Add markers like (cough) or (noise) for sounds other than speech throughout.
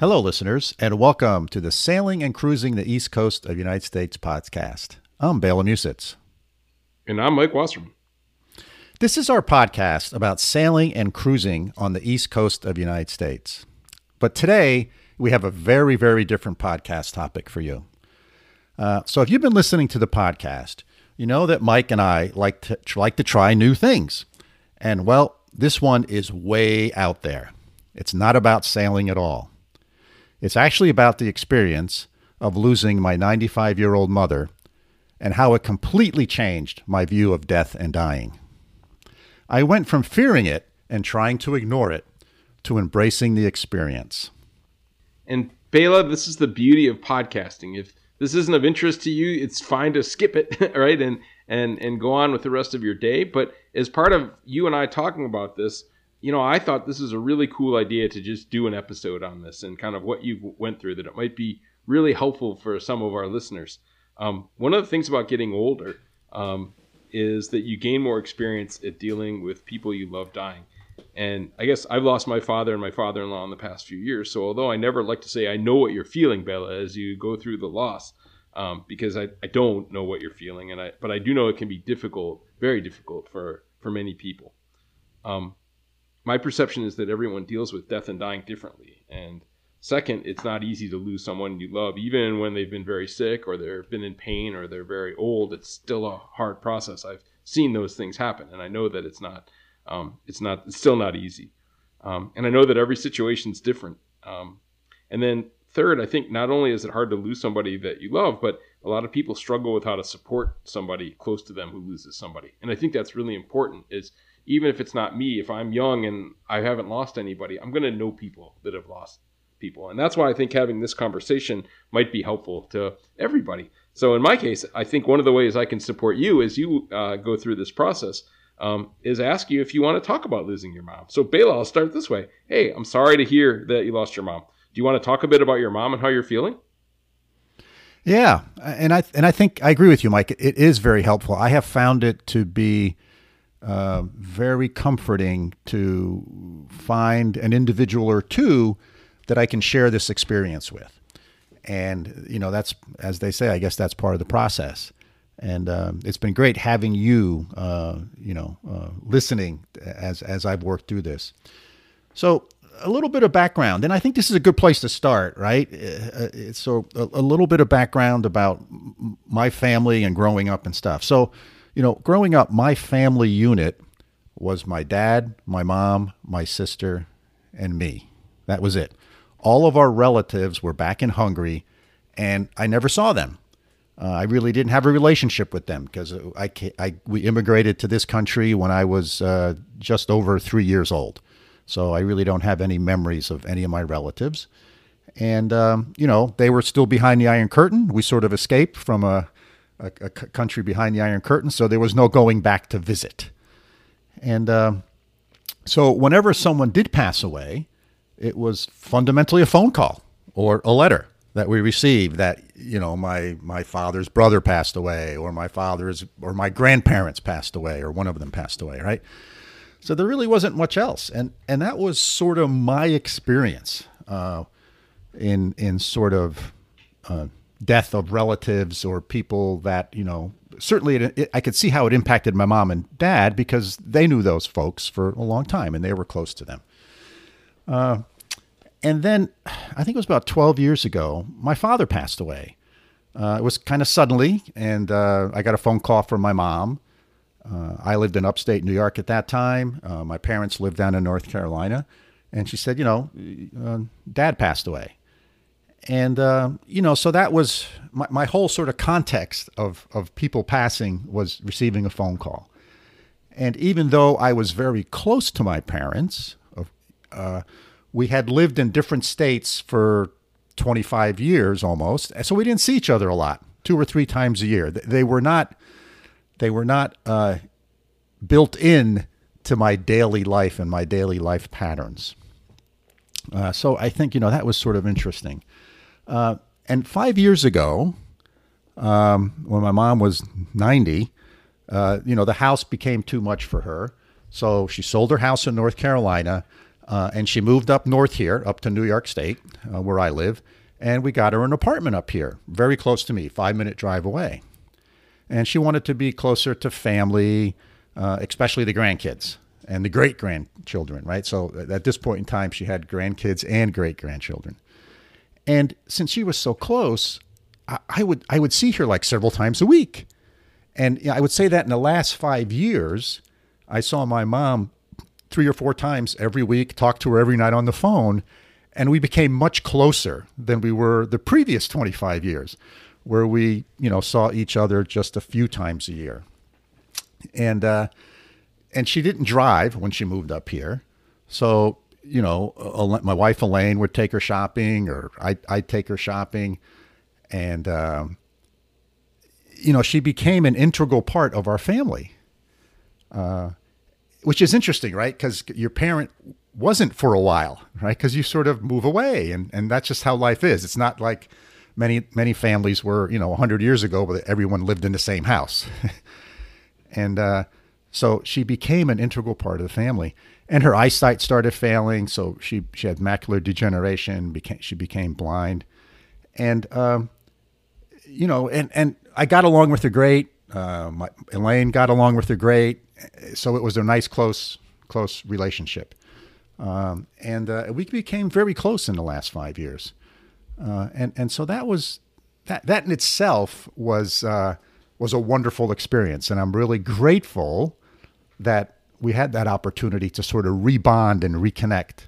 Hello, listeners, and welcome to the Sailing and Cruising the East Coast of the United States podcast. I'm Bela Musitz. And I'm Mike Wasserman. This is our podcast about sailing and cruising on the East Coast of the United States. But today, we have a very, very different podcast topic for you. Uh, so, if you've been listening to the podcast, you know that Mike and I like to, like to try new things. And, well, this one is way out there. It's not about sailing at all. It's actually about the experience of losing my 95 year old mother and how it completely changed my view of death and dying. I went from fearing it and trying to ignore it to embracing the experience. And Bela, this is the beauty of podcasting. If this isn't of interest to you, it's fine to skip it, (laughs) right? And and and go on with the rest of your day. But as part of you and I talking about this, you know, I thought this was a really cool idea to just do an episode on this and kind of what you went through. That it might be really helpful for some of our listeners. Um, one of the things about getting older um, is that you gain more experience at dealing with people you love dying. And I guess I've lost my father and my father in law in the past few years. So although I never like to say I know what you're feeling, Bela, as you go through the loss, um, because I, I don't know what you're feeling, and I but I do know it can be difficult, very difficult for for many people. Um, my perception is that everyone deals with death and dying differently, and Second, it's not easy to lose someone you love, even when they've been very sick or they've been in pain or they're very old. It's still a hard process. I've seen those things happen, and I know that it's not, um, it's not, it's still not easy. Um, and I know that every situation is different. Um, and then third, I think not only is it hard to lose somebody that you love, but a lot of people struggle with how to support somebody close to them who loses somebody. And I think that's really important. Is even if it's not me, if I'm young and I haven't lost anybody, I'm going to know people that have lost people. And that's why I think having this conversation might be helpful to everybody. So in my case, I think one of the ways I can support you as you uh, go through this process um, is ask you if you want to talk about losing your mom. So Bela, I'll start this way. Hey, I'm sorry to hear that you lost your mom. Do you want to talk a bit about your mom and how you're feeling? Yeah, and I and I think I agree with you, Mike. It is very helpful. I have found it to be uh, very comforting to find an individual or two that I can share this experience with. And, you know, that's, as they say, I guess that's part of the process. And um, it's been great having you, uh, you know, uh, listening as, as I've worked through this. So, a little bit of background, and I think this is a good place to start, right? Uh, uh so, a, a little bit of background about my family and growing up and stuff. So, you know, growing up, my family unit was my dad, my mom, my sister, and me. That was it all of our relatives were back in Hungary, and I never saw them. Uh, I really didn't have a relationship with them because I, I, we immigrated to this country when I was uh, just over three years old. So I really don't have any memories of any of my relatives. And, um, you know, they were still behind the Iron Curtain. We sort of escaped from a, a, a country behind the Iron Curtain, so there was no going back to visit. And uh, so whenever someone did pass away, it was fundamentally a phone call or a letter that we received that you know my my father's brother passed away or my father's or my grandparents passed away or one of them passed away right so there really wasn't much else and and that was sort of my experience uh, in in sort of uh, death of relatives or people that you know certainly it, it, I could see how it impacted my mom and dad because they knew those folks for a long time and they were close to them uh, and then I think it was about 12 years ago, my father passed away. Uh, it was kind of suddenly, and uh, I got a phone call from my mom. Uh, I lived in upstate New York at that time. Uh, my parents lived down in North Carolina. and she said, you know, uh, Dad passed away, and uh, you know, so that was my, my whole sort of context of of people passing was receiving a phone call, and even though I was very close to my parents, uh, we had lived in different states for 25 years almost, so we didn't see each other a lot, two or three times a year. They were not they were not uh, built in to my daily life and my daily life patterns. Uh, so I think you know that was sort of interesting. Uh, and five years ago, um, when my mom was 90, uh, you know the house became too much for her, so she sold her house in North Carolina, uh, and she moved up north here, up to New York State, uh, where I live, and we got her an apartment up here, very close to me, five minute drive away. And she wanted to be closer to family, uh, especially the grandkids and the great grandchildren, right? So at this point in time, she had grandkids and great grandchildren. And since she was so close, I, I, would I would see her like several times a week. And you know, I would say that in the last five years, I saw my mom three or four times every week, talked to her every night on the phone, and we became much closer than we were the previous 25 years, where we, you know, saw each other just a few times a year. And uh, and she didn't drive when she moved up here, so you know, my wife Elaine would take her shopping, or I I'd take her shopping, and um, you know, she became an integral part of our family. Uh, which is interesting, right? Because your parent wasn't for a while, right? Because you sort of move away, and and that's just how life is. It's not like many many families were, you know, hundred years ago, where everyone lived in the same house, (laughs) and uh, so she became an integral part of the family. And her eyesight started failing, so she she had macular degeneration. Became she became blind, and um, you know, and and I got along with her great. Uh, my, Elaine got along with her great so it was a nice close close relationship, um, and uh, we became very close in the last five years, uh, and and so that was that that in itself was uh, was a wonderful experience, and I'm really grateful that we had that opportunity to sort of rebond and reconnect.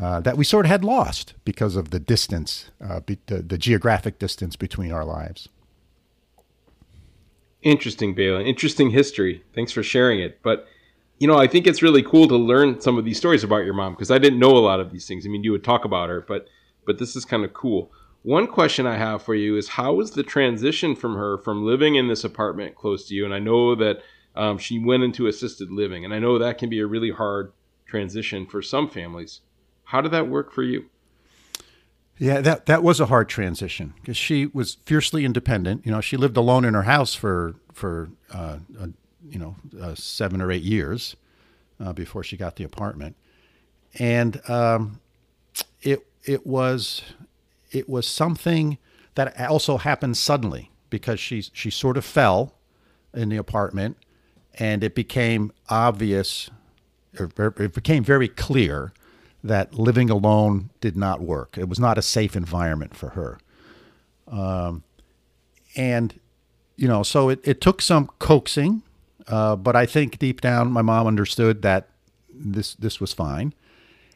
Uh, that we sort of had lost because of the distance, uh, be, the, the geographic distance between our lives. Interesting, Bela. Interesting history. Thanks for sharing it. But you know, I think it's really cool to learn some of these stories about your mom because I didn't know a lot of these things. I mean, you would talk about her, but but this is kind of cool. One question I have for you is how was the transition from her from living in this apartment close to you? And I know that um, she went into assisted living, and I know that can be a really hard transition for some families. How did that work for you? Yeah, that that was a hard transition because she was fiercely independent. You know, she lived alone in her house for for uh, you know uh, seven or eight years uh, before she got the apartment, and um, it it was it was something that also happened suddenly because she she sort of fell in the apartment, and it became obvious, it became very clear that living alone did not work. It was not a safe environment for her. Um, and, you know, so it, it took some coaxing, uh, but I think deep down my mom understood that this this was fine.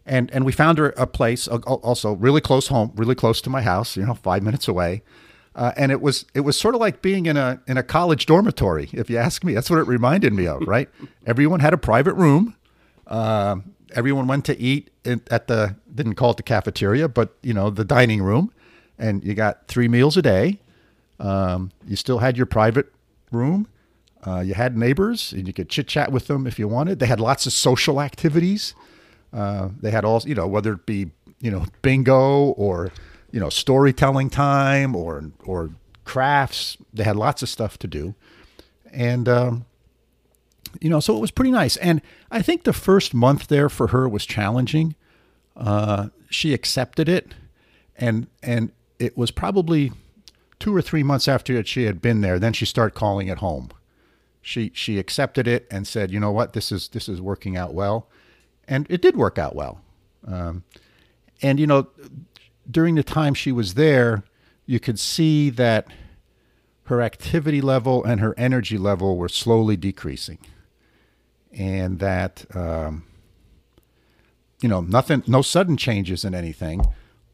And, and we found her a place also really close home, really close to my house, you know, five minutes away. Uh, and it was it was sort of like being in a in a college dormitory, if you ask me. That's what it reminded me of, (laughs) right? Everyone had a private room. Uh, everyone went to eat at the didn't call it the cafeteria, but you know the dining room, and you got three meals a day. Um, you still had your private room. Uh, you had neighbors, and you could chit chat with them if you wanted. They had lots of social activities. Uh, they had all you know whether it be you know bingo or you know storytelling time or or crafts. They had lots of stuff to do, and um, you know, so it was pretty nice. And I think the first month there for her was challenging. Uh, she accepted it, and and it was probably two or three months after she had been there. Then she started calling it home. She she accepted it and said, you know what, this is this is working out well, and it did work out well. Um, and you know, during the time she was there, you could see that her activity level and her energy level were slowly decreasing and that um, you know, nothing, no sudden changes in anything,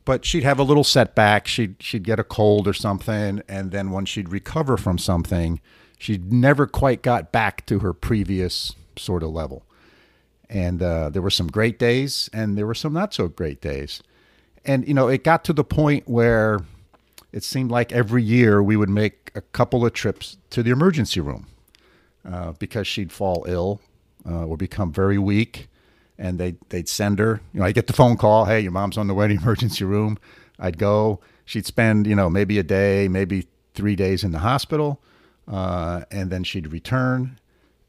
but she'd have a little setback. She'd she'd get a cold or something, and then when she'd recover from something, she'd never quite got back to her previous sort of level. And uh, there were some great days, and there were some not so great days. And you know, it got to the point where it seemed like every year we would make a couple of trips to the emergency room uh, because she'd fall ill uh, or become very weak, and they'd they'd send her. You know, I'd get the phone call, "Hey, your mom's on the way to the (laughs) emergency room." I'd go. She'd spend you know maybe a day, maybe three days in the hospital, uh, and then she'd return,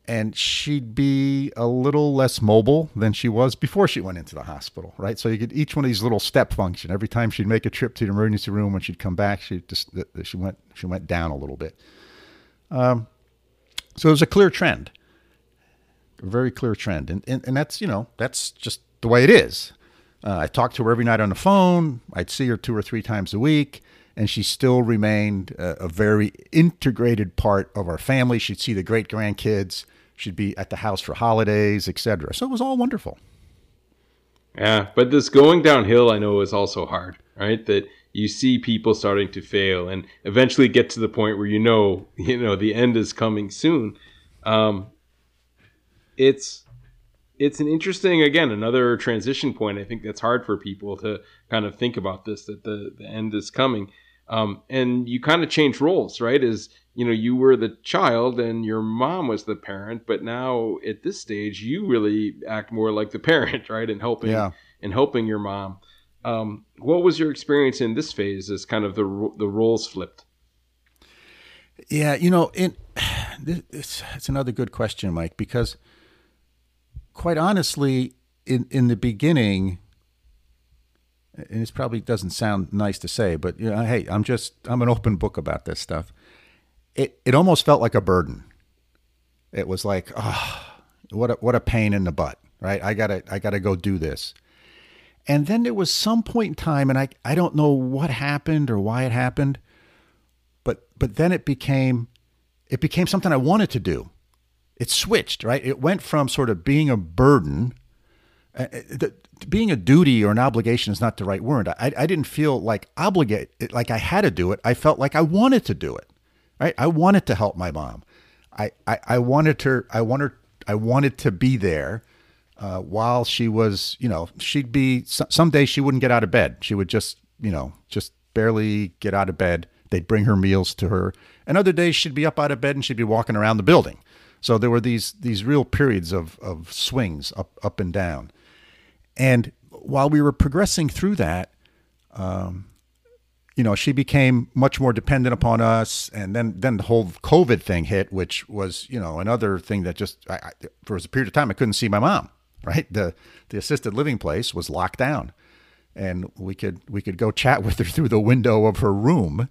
and she'd be a little less mobile than she was before she went into the hospital, right? So you get each one of these little step function. Every time she'd make a trip to the emergency room, when she'd come back, she just she went she went down a little bit. Um, so it was a clear trend a very clear trend, and and, and that's you know that's just the way it is. Uh, I talked to her every night on the phone. I'd see her two or three times a week, and she still remained a, a very integrated part of our family. She'd see the great grandkids. She'd be at the house for holidays, etc. So it was all wonderful. Yeah, but this going downhill, I know, is also hard, right? That you see people starting to fail and eventually get to the point where you know, (laughs) you know, the end is coming soon. Um, it's it's an interesting again another transition point i think that's hard for people to kind of think about this that the, the end is coming um, and you kind of change roles right is you know you were the child and your mom was the parent but now at this stage you really act more like the (laughs) parent right and helping yeah. and helping your mom um, what was your experience in this phase as kind of the the roles flipped yeah you know it, (sighs) it's, it's another good question mike because quite honestly, in in the beginning, and it probably doesn't sound nice to say, but you know, hey, I'm just I'm an open book about this stuff. It it almost felt like a burden. It was like, oh, what a, what a pain in the butt, right? I gotta I gotta go do this. And then there was some point in time, and I I don't know what happened or why it happened, but but then it became it became something I wanted to do it switched, right? It went from sort of being a burden. Uh, uh the, being a duty or an obligation is not the right word. I, I didn't feel like obligate, like I had to do it. I felt like I wanted to do it, right? I wanted to help my mom. I, I, I wanted her, I wanted, I wanted to be there uh, while she was, you know, she'd be, some days she wouldn't get out of bed. She would just, you know, just barely get out of bed. They'd bring her meals to her. And other days she'd be up out of bed and she'd be walking around the building. So there were these these real periods of of swings up up and down, and while we were progressing through that, um, you know, she became much more dependent upon us, and then then the whole COVID thing hit, which was you know another thing that just I, I, for a period of time I couldn't see my mom. Right, the the assisted living place was locked down, and we could we could go chat with her (laughs) through the window of her room,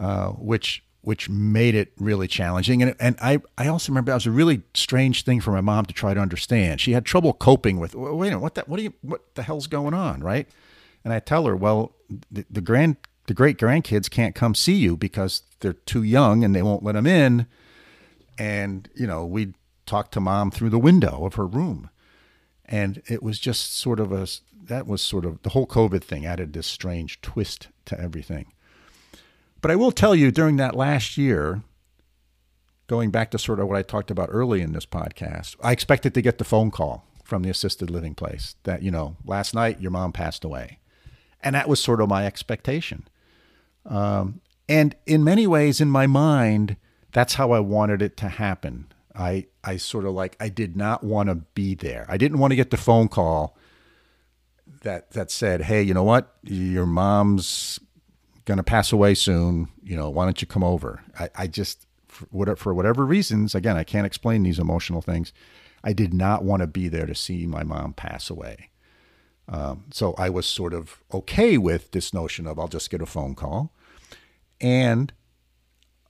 uh, which which made it really challenging. And, and I, I also remember that was a really strange thing for my mom to try to understand. She had trouble coping with, wait a minute, what, the, what, do you, what the hell's going on, right? And I tell her, well, the, the grand, the great grandkids can't come see you because they're too young and they won't let them in. And, you know, we talked to mom through the window of her room. And it was just sort of a, that was sort of the whole COVID thing added this strange twist to everything. But I will tell you during that last year, going back to sort of what I talked about early in this podcast, I expected to get the phone call from the assisted living place that, you know, last night your mom passed away. And that was sort of my expectation. Um, and in many ways, in my mind, that's how I wanted it to happen. I, I sort of like, I did not want to be there. I didn't want to get the phone call that, that said, hey, you know what? Your mom's going to pass away soon. You know, why don't you come over? I, I just, for, whatever reasons, again, I can't explain these emotional things. I did not want to be there to see my mom pass away. Um, so I was sort of okay with this notion of I'll just get a phone call. And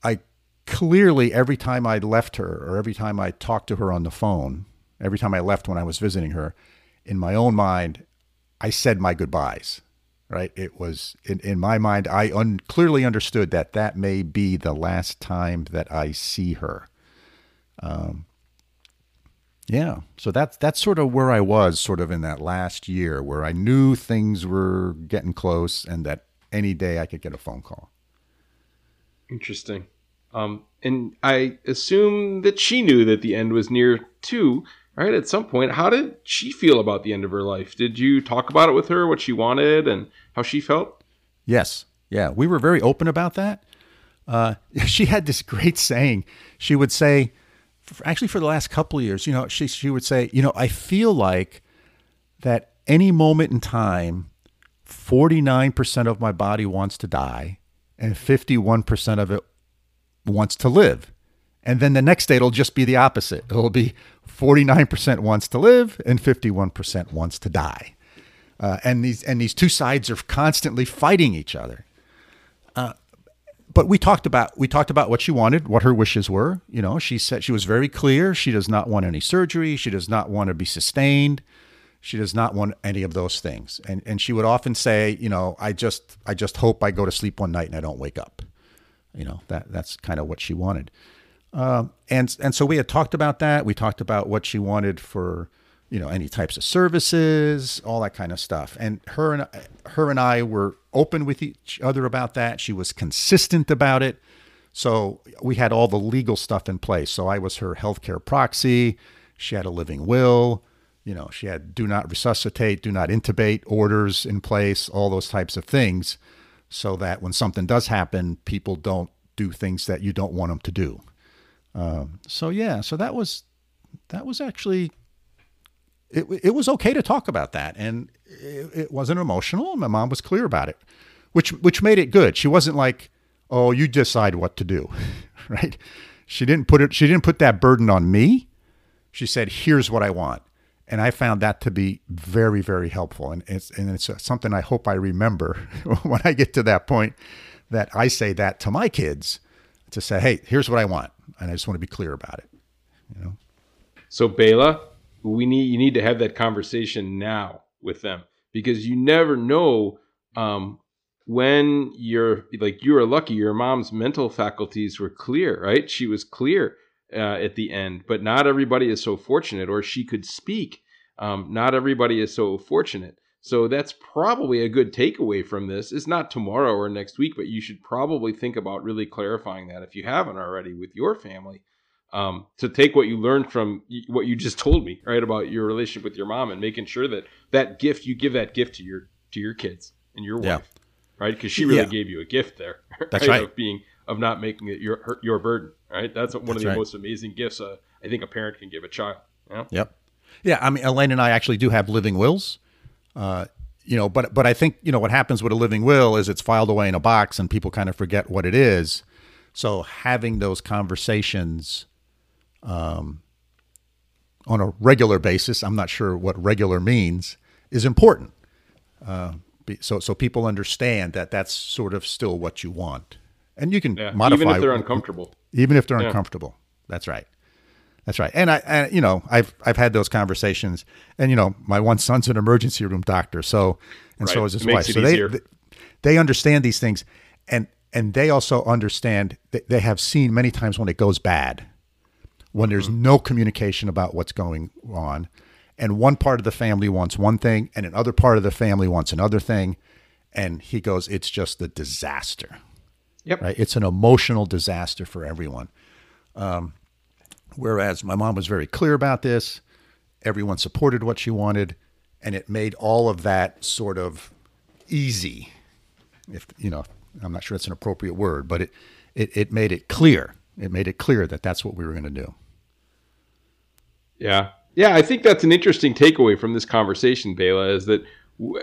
I clearly, every time I left her or every time I talked to her on the phone, every time I left when I was visiting her, in my own mind, I said my goodbyes right? It was in, in my mind, I un, clearly understood that that may be the last time that I see her. Um, Yeah. So that's that's sort of where I was sort of in that last year where I knew things were getting close and that any day I could get a phone call. Interesting. Um, and I assume that she knew that the end was near too, right? At some point, how did she feel about the end of her life? Did you talk about it with her, what she wanted and how she felt? Yes. Yeah. We were very open about that. Uh, (laughs) she had this great saying. She would say, actually, for the last couple of years, you know, she, she would say, you know, I feel like that any moment in time, 49% of my body wants to die and 51% of it wants to live. And then the next day it'll just be the opposite. It'll be 49% wants to live and 51% wants to die. Uh, and these and these two sides are constantly fighting each other. Uh, but we talked about we talked about what she wanted, what her wishes were. You know, she said she was very clear. She does not want any surgery. She does not want to be sustained. She does not want any of those things. And and she would often say, you know, I just I just hope I go to sleep one night and I don't wake up. You know, that that's kind of what she wanted. Um, and and so we had talked about that. We talked about what she wanted for, you know, any types of services, all that kind of stuff. And her and her and I were open with each other about that. She was consistent about it. So we had all the legal stuff in place. So I was her healthcare proxy. She had a living will you know, she had do not resuscitate, do not intubate orders in place, all those types of things, so that when something does happen, people don't do things that you don't want them to do. Um, so yeah, so that was that was actually it. It was okay to talk about that, and it, it wasn't emotional. My mom was clear about it, which which made it good. She wasn't like, "Oh, you decide what to do," (laughs) right? She didn't put it. She didn't put that burden on me. She said, "Here's what I want." And I found that to be very, very helpful. And it's and it's something I hope I remember (laughs) when I get to that point that I say that to my kids to say, "Hey, here's what I want," and I just want to be clear about it. You know. So Bela, we need you need to have that conversation now with them because you never know um, when you're like you were lucky. Your mom's mental faculties were clear, right? She was clear uh, at the end. But not everybody is so fortunate, or she could speak. Um, not everybody is so fortunate. So that's probably a good takeaway from this. It's not tomorrow or next week, but you should probably think about really clarifying that if you haven't already with your family. Um, to take what you learned from what you just told me, right, about your relationship with your mom, and making sure that that gift you give that gift to your to your kids and your wife, yeah. right? Because she really yeah. gave you a gift there. (laughs) That's right. Of being of not making it your your burden. Right. That's one That's of the right. most amazing gifts uh, I think a parent can give a child. Yeah. Yep. Yeah. I mean, Elaine and I actually do have living wills. Uh, you know, but but I think you know what happens with a living will is it's filed away in a box and people kind of forget what it is. So having those conversations um, on a regular basis, I'm not sure what regular means, is important. Uh, so so people understand that that's sort of still what you want and you can yeah, modify even if they're uncomfortable. Even if they're yeah. uncomfortable. That's right. That's right. And I, and, you know, I've I've had those conversations, and you know, my one son's an emergency room doctor, so and right. so is his wife. So they, they, they understand these things, and and they also understand that they have seen many times when it goes bad, when there's mm-hmm. no communication about what's going on, and one part of the family wants one thing, and another part of the family wants another thing, and he goes, it's just a disaster. Yep. Right. It's an emotional disaster for everyone. Um, whereas my mom was very clear about this. Everyone supported what she wanted, and it made all of that sort of easy. If you know, I'm not sure it's an appropriate word, but it it, it made it clear. It made it clear that that's what we were going to do. Yeah, yeah. I think that's an interesting takeaway from this conversation, Bela, is that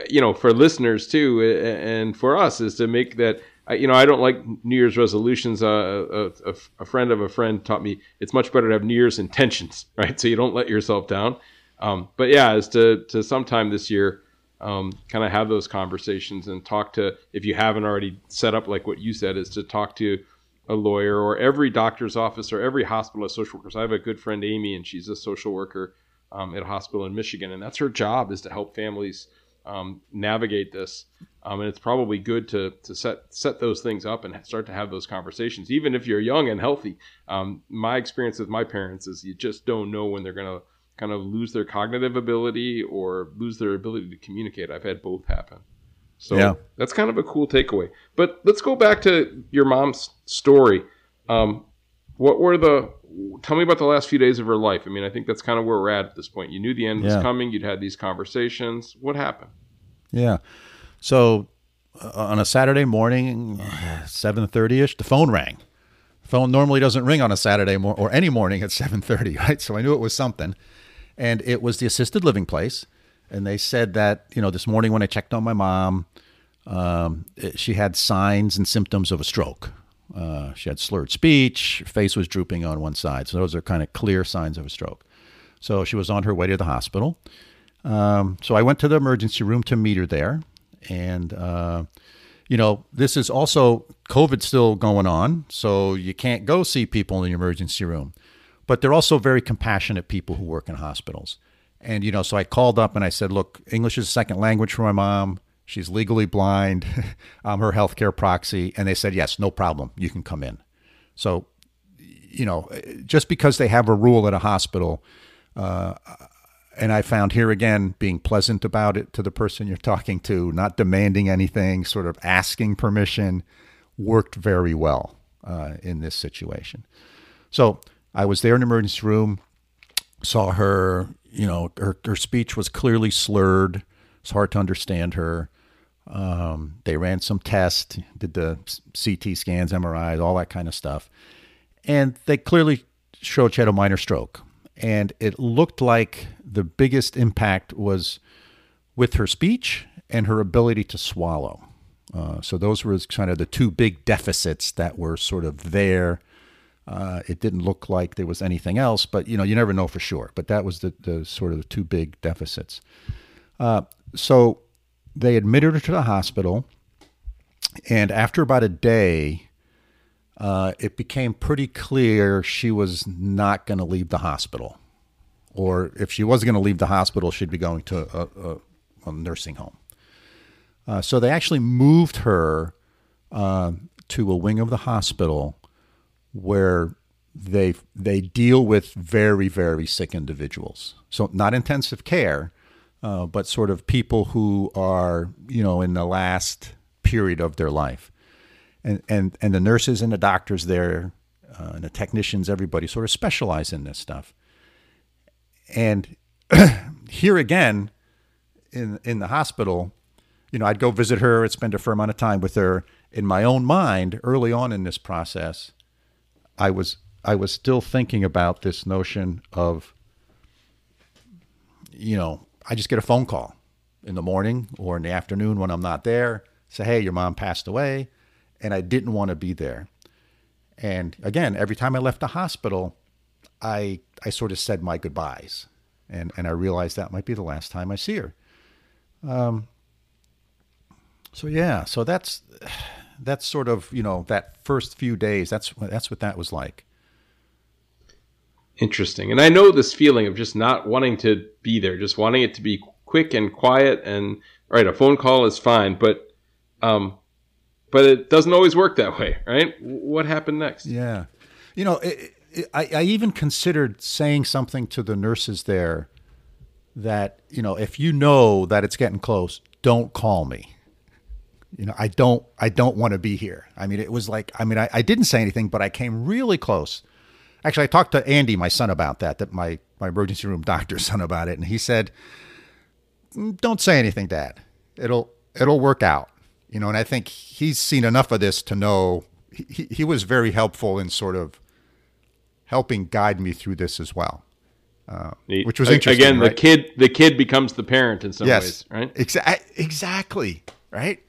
you know for listeners too, and for us, is to make that you know, I don't like New Year's resolutions. Uh, a, a, friend of a friend taught me it's much better to have New Year's intentions, (laughs) right? So you don't let yourself down. Um, but yeah, is to to sometime this year, um, kind of have those conversations and talk to if you haven't already set up like what you said is to talk to a lawyer or every doctor's office or every hospital of social workers. I have a good friend Amy, and she's a social worker um, at a hospital in Michigan, and that's her job is to help families um, navigate this. Um, and it's probably good to to set set those things up and start to have those conversations, even if you're young and healthy. Um, my experience with my parents is you just don't know when they're going to kind of lose their cognitive ability or lose their ability to communicate. I've had both happen. So yeah. that's kind of a cool takeaway. But let's go back to your mom's story. Um, what were the tell me about the last few days of her life. I mean, I think that's kind of where we're at at this point. You knew the end yeah. was coming. You'd had these conversations. What happened? Yeah. So uh, on a Saturday morning, seven thirty ish, the phone rang. The phone normally doesn't ring on a Saturday mor- or any morning at seven thirty, (laughs) right? So I knew it was something, and it was the assisted living place. And they said that you know this morning when I checked on my mom, um, it, she had signs and symptoms of a stroke. Uh, she had slurred speech, face was drooping on one side. So those are kind of clear signs of a stroke. So she was on her way to the hospital. Um, so I went to the emergency room to meet her there. And, uh, you know, this is also COVID still going on. So you can't go see people in the emergency room. But they're also very compassionate people who work in hospitals. And, you know, so I called up and I said, look, English is a second language for my mom. She's legally blind. I'm (laughs) her healthcare proxy. And they said, yes, no problem. You can come in. So, you know, just because they have a rule at a hospital, uh, and I found here again being pleasant about it to the person you're talking to, not demanding anything, sort of asking permission, worked very well uh, in this situation. So I was there in the emergency room, saw her, you know, her, her speech was clearly slurred. It's hard to understand her. Um, they ran some tests, did the CT scans, MRIs, all that kind of stuff. And they clearly showed she had a minor stroke. And it looked like the biggest impact was with her speech and her ability to swallow. Uh, so those were kind of the two big deficits that were sort of there. Uh, it didn't look like there was anything else, but you know you never know for sure. But that was the, the sort of the two big deficits. Uh, so they admitted her to the hospital, and after about a day, uh, it became pretty clear she was not going to leave the hospital. Or if she was going to leave the hospital, she'd be going to a, a, a nursing home. Uh, so they actually moved her uh, to a wing of the hospital where they they deal with very very sick individuals. So not intensive care, uh, but sort of people who are, you know, in the last period of their life. And, and, and the nurses and the doctors there, uh, and the technicians, everybody sort of specialize in this stuff. And (clears throat) here again, in, in the hospital, you know, I'd go visit her, I'd spend a fair amount of time with her. In my own mind, early on in this process, I was I was still thinking about this notion of, you know, I just get a phone call in the morning or in the afternoon when I'm not there, say, hey, your mom passed away. And I didn't want to be there. And again, every time I left the hospital, I, I sort of said my goodbyes. And, and I realized that might be the last time I see her. Um, so yeah, so that's (sighs) that's sort of you know that first few days. That's that's what that was like. Interesting. And I know this feeling of just not wanting to be there, just wanting it to be quick and quiet and right, a phone call is fine, but um but it doesn't always work that way, right? What happened next? Yeah. You know, it, it, I, I even considered saying something to the nurses there that, you know, if you know that it's getting close, don't call me. You know, I don't I don't want to be here. I mean, it was like I mean, I, I didn't say anything, but I came really close Actually, I talked to Andy, my son, about that. That my my emergency room doctor's (laughs) son about it, and he said, mm, "Don't say anything, Dad. It'll it'll work out." You know, and I think he's seen enough of this to know he, he was very helpful in sort of helping guide me through this as well. Uh, which was interesting. Again, right? the kid the kid becomes the parent in some yes, ways, right? Exa- exactly, right?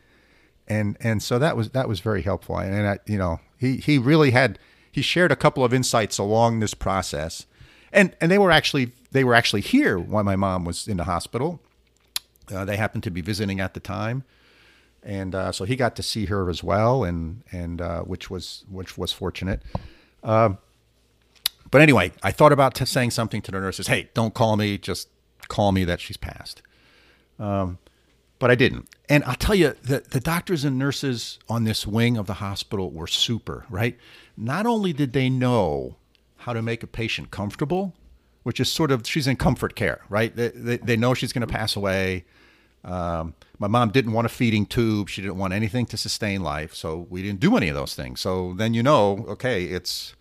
And and so that was that was very helpful. And I, you know, he he really had he shared a couple of insights along this process, and and they were actually they were actually here while my mom was in the hospital. Uh, they happened to be visiting at the time, and uh, so he got to see her as well, and and uh, which was which was fortunate. Um, but anyway, I thought about t- saying something to the nurses. Hey, don't call me. Just call me that she's passed. Um, but I didn't. And I'll tell you, the, the doctors and nurses on this wing of the hospital were super, right? Not only did they know how to make a patient comfortable, which is sort of she's in comfort care, right? They, they, they know she's going to pass away. Um, my mom didn't want a feeding tube. She didn't want anything to sustain life. So we didn't do any of those things. So then you know, okay, it's,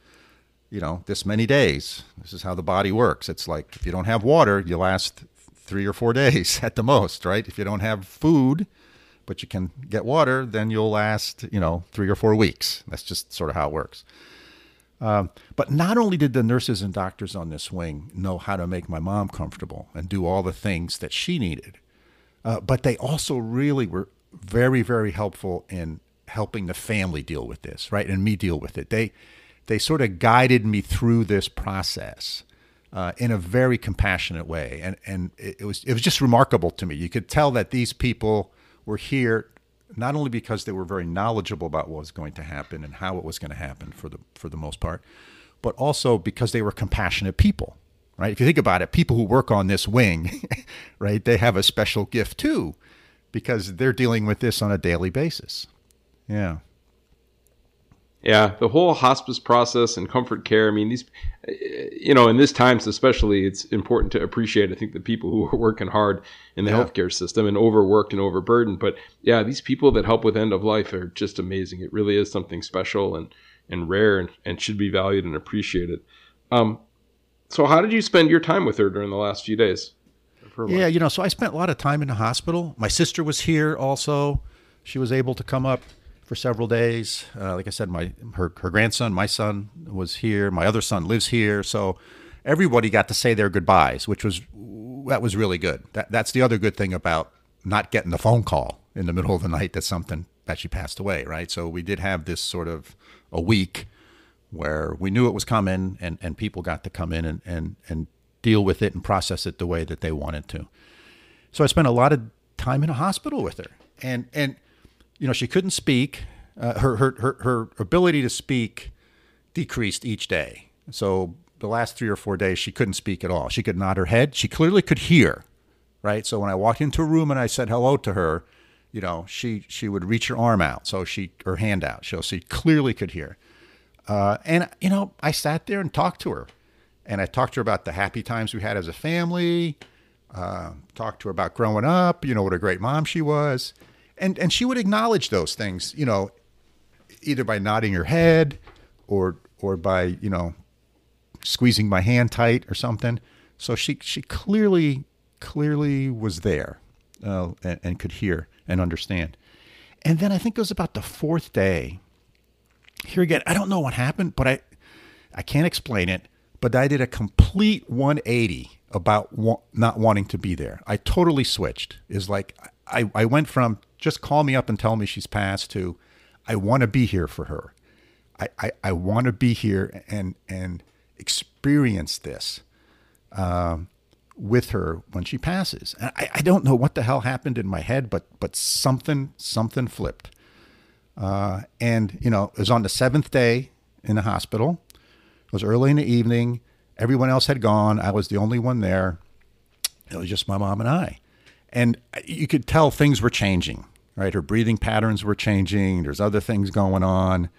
you know, this many days. This is how the body works. It's like if you don't have water, you last three or four (laughs) days at the most, right? If you don't have food, but you can get water, then you'll last, you know, three or four weeks. That's just sort of how it works. Um, but not only did the nurses and doctors on this wing know how to make my mom comfortable and do all the things that she needed, uh, but they also really were very, very helpful in helping the family deal with this, right? And me deal with it. They they sort of guided me through this process uh, in a very compassionate way, and and it, it was it was just remarkable to me. You could tell that these people were here not only because they were very knowledgeable about what was going to happen and how it was going to happen for the for the most part, but also because they were compassionate people right? If you think about it, people who work on this wing, (laughs) right, they have a special gift too because they're dealing with this on a daily basis. Yeah. Yeah, the whole hospice process and comfort care. I mean, these, you know, in this times especially, it's important to appreciate. I think the people who are working hard in the yeah. healthcare system and overworked and overburdened. But yeah, these people that help with end of life are just amazing. It really is something special and and rare and, and should be valued and appreciated. Um, so, how did you spend your time with her during the last few days? Yeah, you know, so I spent a lot of time in the hospital. My sister was here also. She was able to come up for several days. Uh, like I said, my her her grandson, my son was here. My other son lives here. So everybody got to say their goodbyes, which was that was really good. That that's the other good thing about not getting the phone call in the middle of the night that something that she passed away, right? So we did have this sort of a week where we knew it was coming and, and people got to come in and, and, and deal with it and process it the way that they wanted to. So I spent a lot of time in a hospital with her. And, and you know, she couldn't speak. Uh, her, her, her, her ability to speak decreased each day. So the last three or four days, she couldn't speak at all. She could nod her head. She clearly could hear, right? So when I walked into a room and I said hello to her, you know, she, she would reach her arm out. So she, her hand out. So she clearly could hear. Uh, and, you know, I sat there and talked to her. And I talked to her about the happy times we had as a family, uh, talked to her about growing up, you know, what a great mom she was. And, and she would acknowledge those things, you know, either by nodding her head or, or by, you know, squeezing my hand tight or something. So she, she clearly, clearly was there uh, and, and could hear and understand. And then I think it was about the fourth day here again, I don't know what happened, but I I can't explain it. But I did a complete 180 about wa- not wanting to be there. I totally switched. Is like I, I went from just call me up and tell me she's passed to I want to be here for her. I, I, I want to be here and and experience this um, with her when she passes. And I, I don't know what the hell happened in my head, but but something something flipped. Uh, and, you know, it was on the seventh day in the hospital. It was early in the evening. Everyone else had gone. I was the only one there. It was just my mom and I. And you could tell things were changing, right? Her breathing patterns were changing. There's other things going on.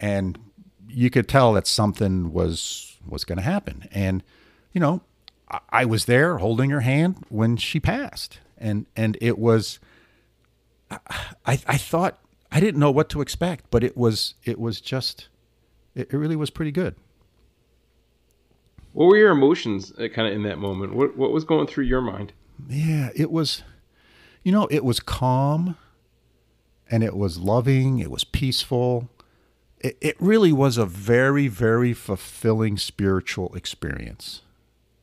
And you could tell that something was was going to happen. And, you know, I, I was there holding her hand when she passed. And and it was I, I thought I didn't know what to expect, but it was it was just it, it really was pretty good. What were your emotions uh, kind of in that moment? What what was going through your mind? Yeah, it was you know, it was calm and it was loving, it was peaceful. It, it really was a very very fulfilling spiritual experience.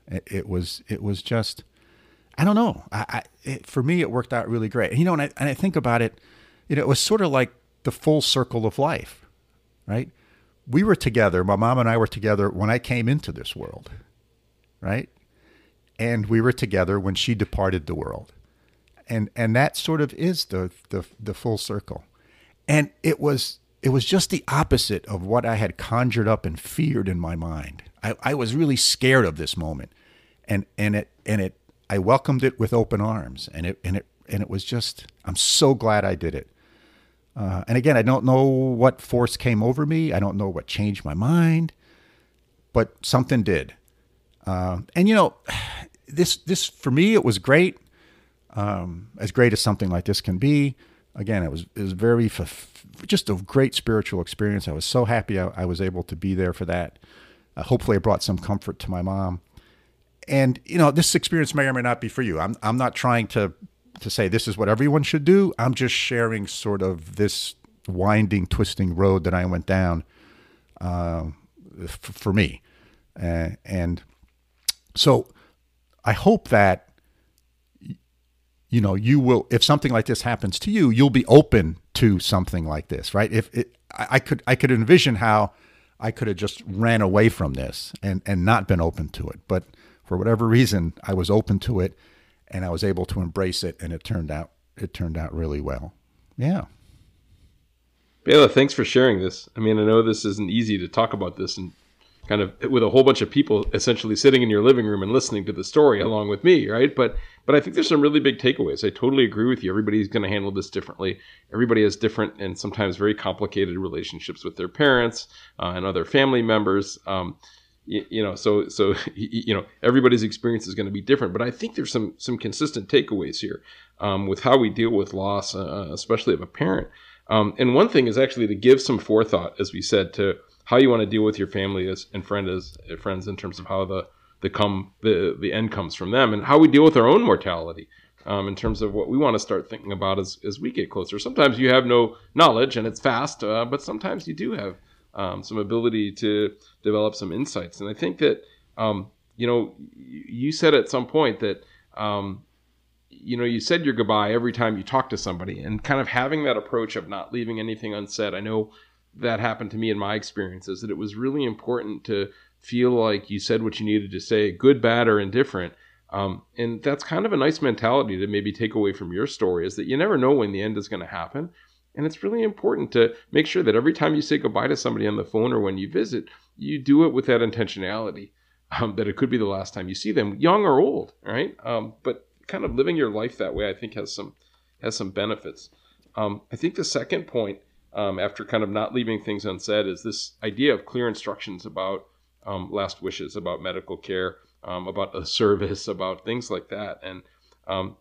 It, it was it was just I don't know. I, I it, for me it worked out really great. You know, and I, and I think about it you know, it was sort of like the full circle of life, right? We were together, my mom and I were together when I came into this world, right? And we were together when she departed the world. And and that sort of is the the, the full circle. And it was it was just the opposite of what I had conjured up and feared in my mind. I, I was really scared of this moment. And and it and it I welcomed it with open arms and it and it and it was just I'm so glad I did it. Uh, and again, I don't know what force came over me. I don't know what changed my mind, but something did. Uh, and you know, this this for me it was great, um, as great as something like this can be. Again, it was it was very just a great spiritual experience. I was so happy I, I was able to be there for that. Uh, hopefully, it brought some comfort to my mom. And you know, this experience may or may not be for you. I'm I'm not trying to to say this is what everyone should do. I'm just sharing sort of this winding, twisting road that I went down uh, f- for me, uh, and so I hope that you know you will if something like this happens to you you'll be open to something like this right? If it, I could i could envision how i could have just ran away from this and and not been open to it. But for whatever reason i was open to it and i was able to embrace it and it turned out it turned out really well. Yeah. Bela, thanks for sharing this. I mean, I know this isn't easy to talk about this and kind of with a whole bunch of people essentially sitting in your living room and listening to the story along with me, right? But but I think there's some really big takeaways. I totally agree with you. Everybody's going to handle this differently. Everybody has different and sometimes very complicated relationships with their parents uh, and other family members. Um, you, you, know, so so (laughs) you know everybody's experience is going to be different. But I think there's some some consistent takeaways here um, with how we deal with loss, uh, especially of a parent. Um, and one thing is actually to give some forethought, as we said, to how you want to deal with your family as and friend as friends in terms of how the the come the the end comes from them and how we deal with our own mortality um, in terms of what we want to start thinking about as, as we get closer. Sometimes you have no knowledge and it's fast, uh, but sometimes you do have um, some ability to develop some insights. And I think that um, you know you said at some point that um, you know, you said your goodbye every time you talk to somebody and kind of having that approach of not leaving anything unsaid. I know that happened to me in my experiences that it was really important to feel like you said what you needed to say, good, bad, or indifferent. Um, and that's kind of a nice mentality to maybe take away from your story is that you never know when the end is going to happen. And it's really important to make sure that every time you say goodbye to somebody on the phone or when you visit, you do it with that intentionality um, that it could be the last time you see them, young or old, right? Um, but kind of living your life that way, I think has some has some benefits. Um, I think the second point, um, after kind of not leaving things unsaid, is this idea of clear instructions about um, last wishes, about medical care, um, about a service, (laughs) about things like that. And um,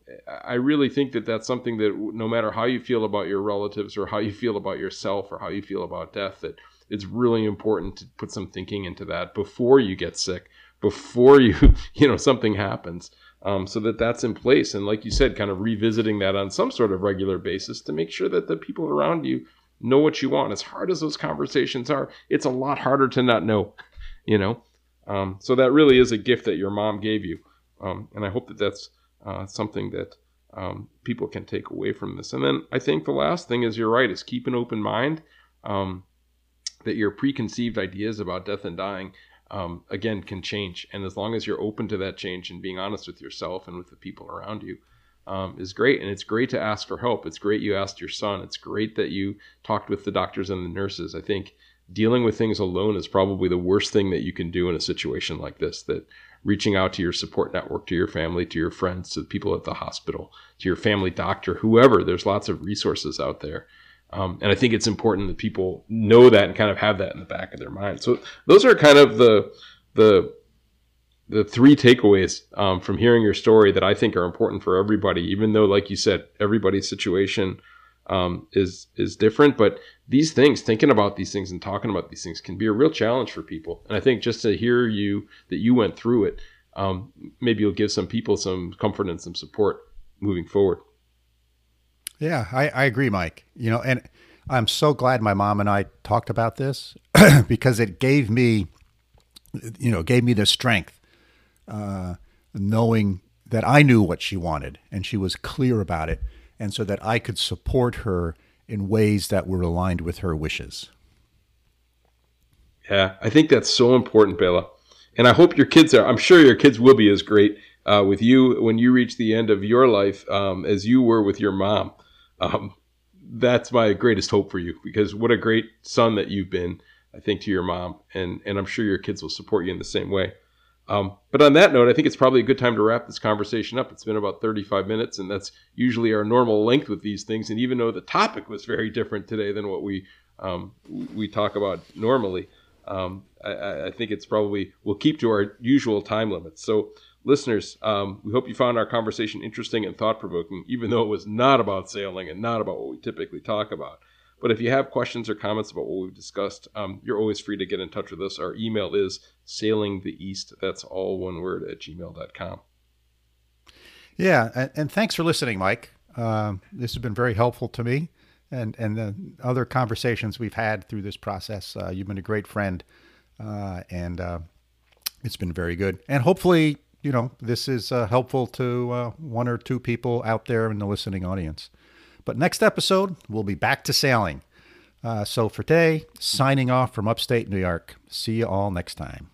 I really think that that's something that no matter how you feel about your relatives or how you feel about yourself or how you feel about death, that it's really important to put some thinking into that before you get sick, before (laughs) you you know something happens um, so that that's in place. And like you said, kind of revisiting that on some sort of regular basis to make sure that the people around you know what you want. As hard as those conversations are, it's a lot harder to not know, you know. Um, so that really is a gift that your mom gave you, um, and I hope that that's uh, something that um, people can take away from this. And then I think the last thing is you're right is keep an open mind. Um, that your preconceived ideas about death and dying um, again can change and as long as you're open to that change and being honest with yourself and with the people around you um, is great. And it's great to ask for help. It's great you asked your son. It's great that you talked with the doctors and the nurses. I think dealing with things alone is probably the worst thing that you can do in a situation like this that reaching out to your support network to your family to your friends to the people at the hospital to your family doctor whoever there's lots of resources out there. Um, and I think it's important that people know that and kind of have that in the back of their mind. So those are kind of the the the three takeaways um, from hearing your story that I think are important for everybody. Even though, like you said, everybody's situation um, is is different, but these things, thinking about these things and talking about these things, can be a real challenge for people. And I think just to hear you that you went through it, um, maybe you'll give some people some comfort and some support moving forward. Yeah, I, I agree, Mike. You know, and I'm so glad my mom and I talked about this (clears throat) because it gave me, you know, gave me the strength, uh, knowing that I knew what she wanted and she was clear about it, and so that I could support her in ways that were aligned with her wishes. Yeah, I think that's so important, Bela. And I hope your kids are, I'm sure your kids will be as great uh, with you when you reach the end of your life um, as you were with your mom um, that's my greatest hope for you because what a great son that you've been, I think, to your mom, and and I'm sure your kids will support you in the same way. Um, but on that note, I think it's probably a good time to wrap this conversation up. It's been about 35 minutes, and that's usually our normal length with these things. And even though the topic was very different today than what we um, we talk about normally, um, I, I, think it's probably we'll keep to our usual time limits. So, listeners, um, we hope you found our conversation interesting and thought provoking, even though it was not about sailing and not about what we typically talk about. But if you have questions or comments about what we've discussed, um, you're always free to get in touch with us. Our email is sailingtheeast. That's all one word at gmail.com. Yeah, and, and thanks for listening, Mike. Uh, this has been very helpful to me and and the other conversations we've had through this process. Uh, you've been a great friend, uh, and uh, it's been very good. And hopefully, you know, this is uh, helpful to uh, one or two people out there in the listening audience. But next episode, we'll be back to sailing. Uh, so for today, signing off from upstate New York. See you all next time.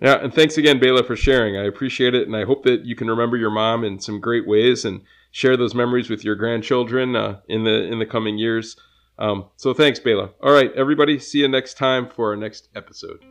Yeah, and thanks again, Bela, for sharing. I appreciate it, and I hope that you can remember your mom in some great ways and share those memories with your grandchildren uh, in the in the coming years. Um, so thanks, Bela. All right, everybody, see you next time for our next episode.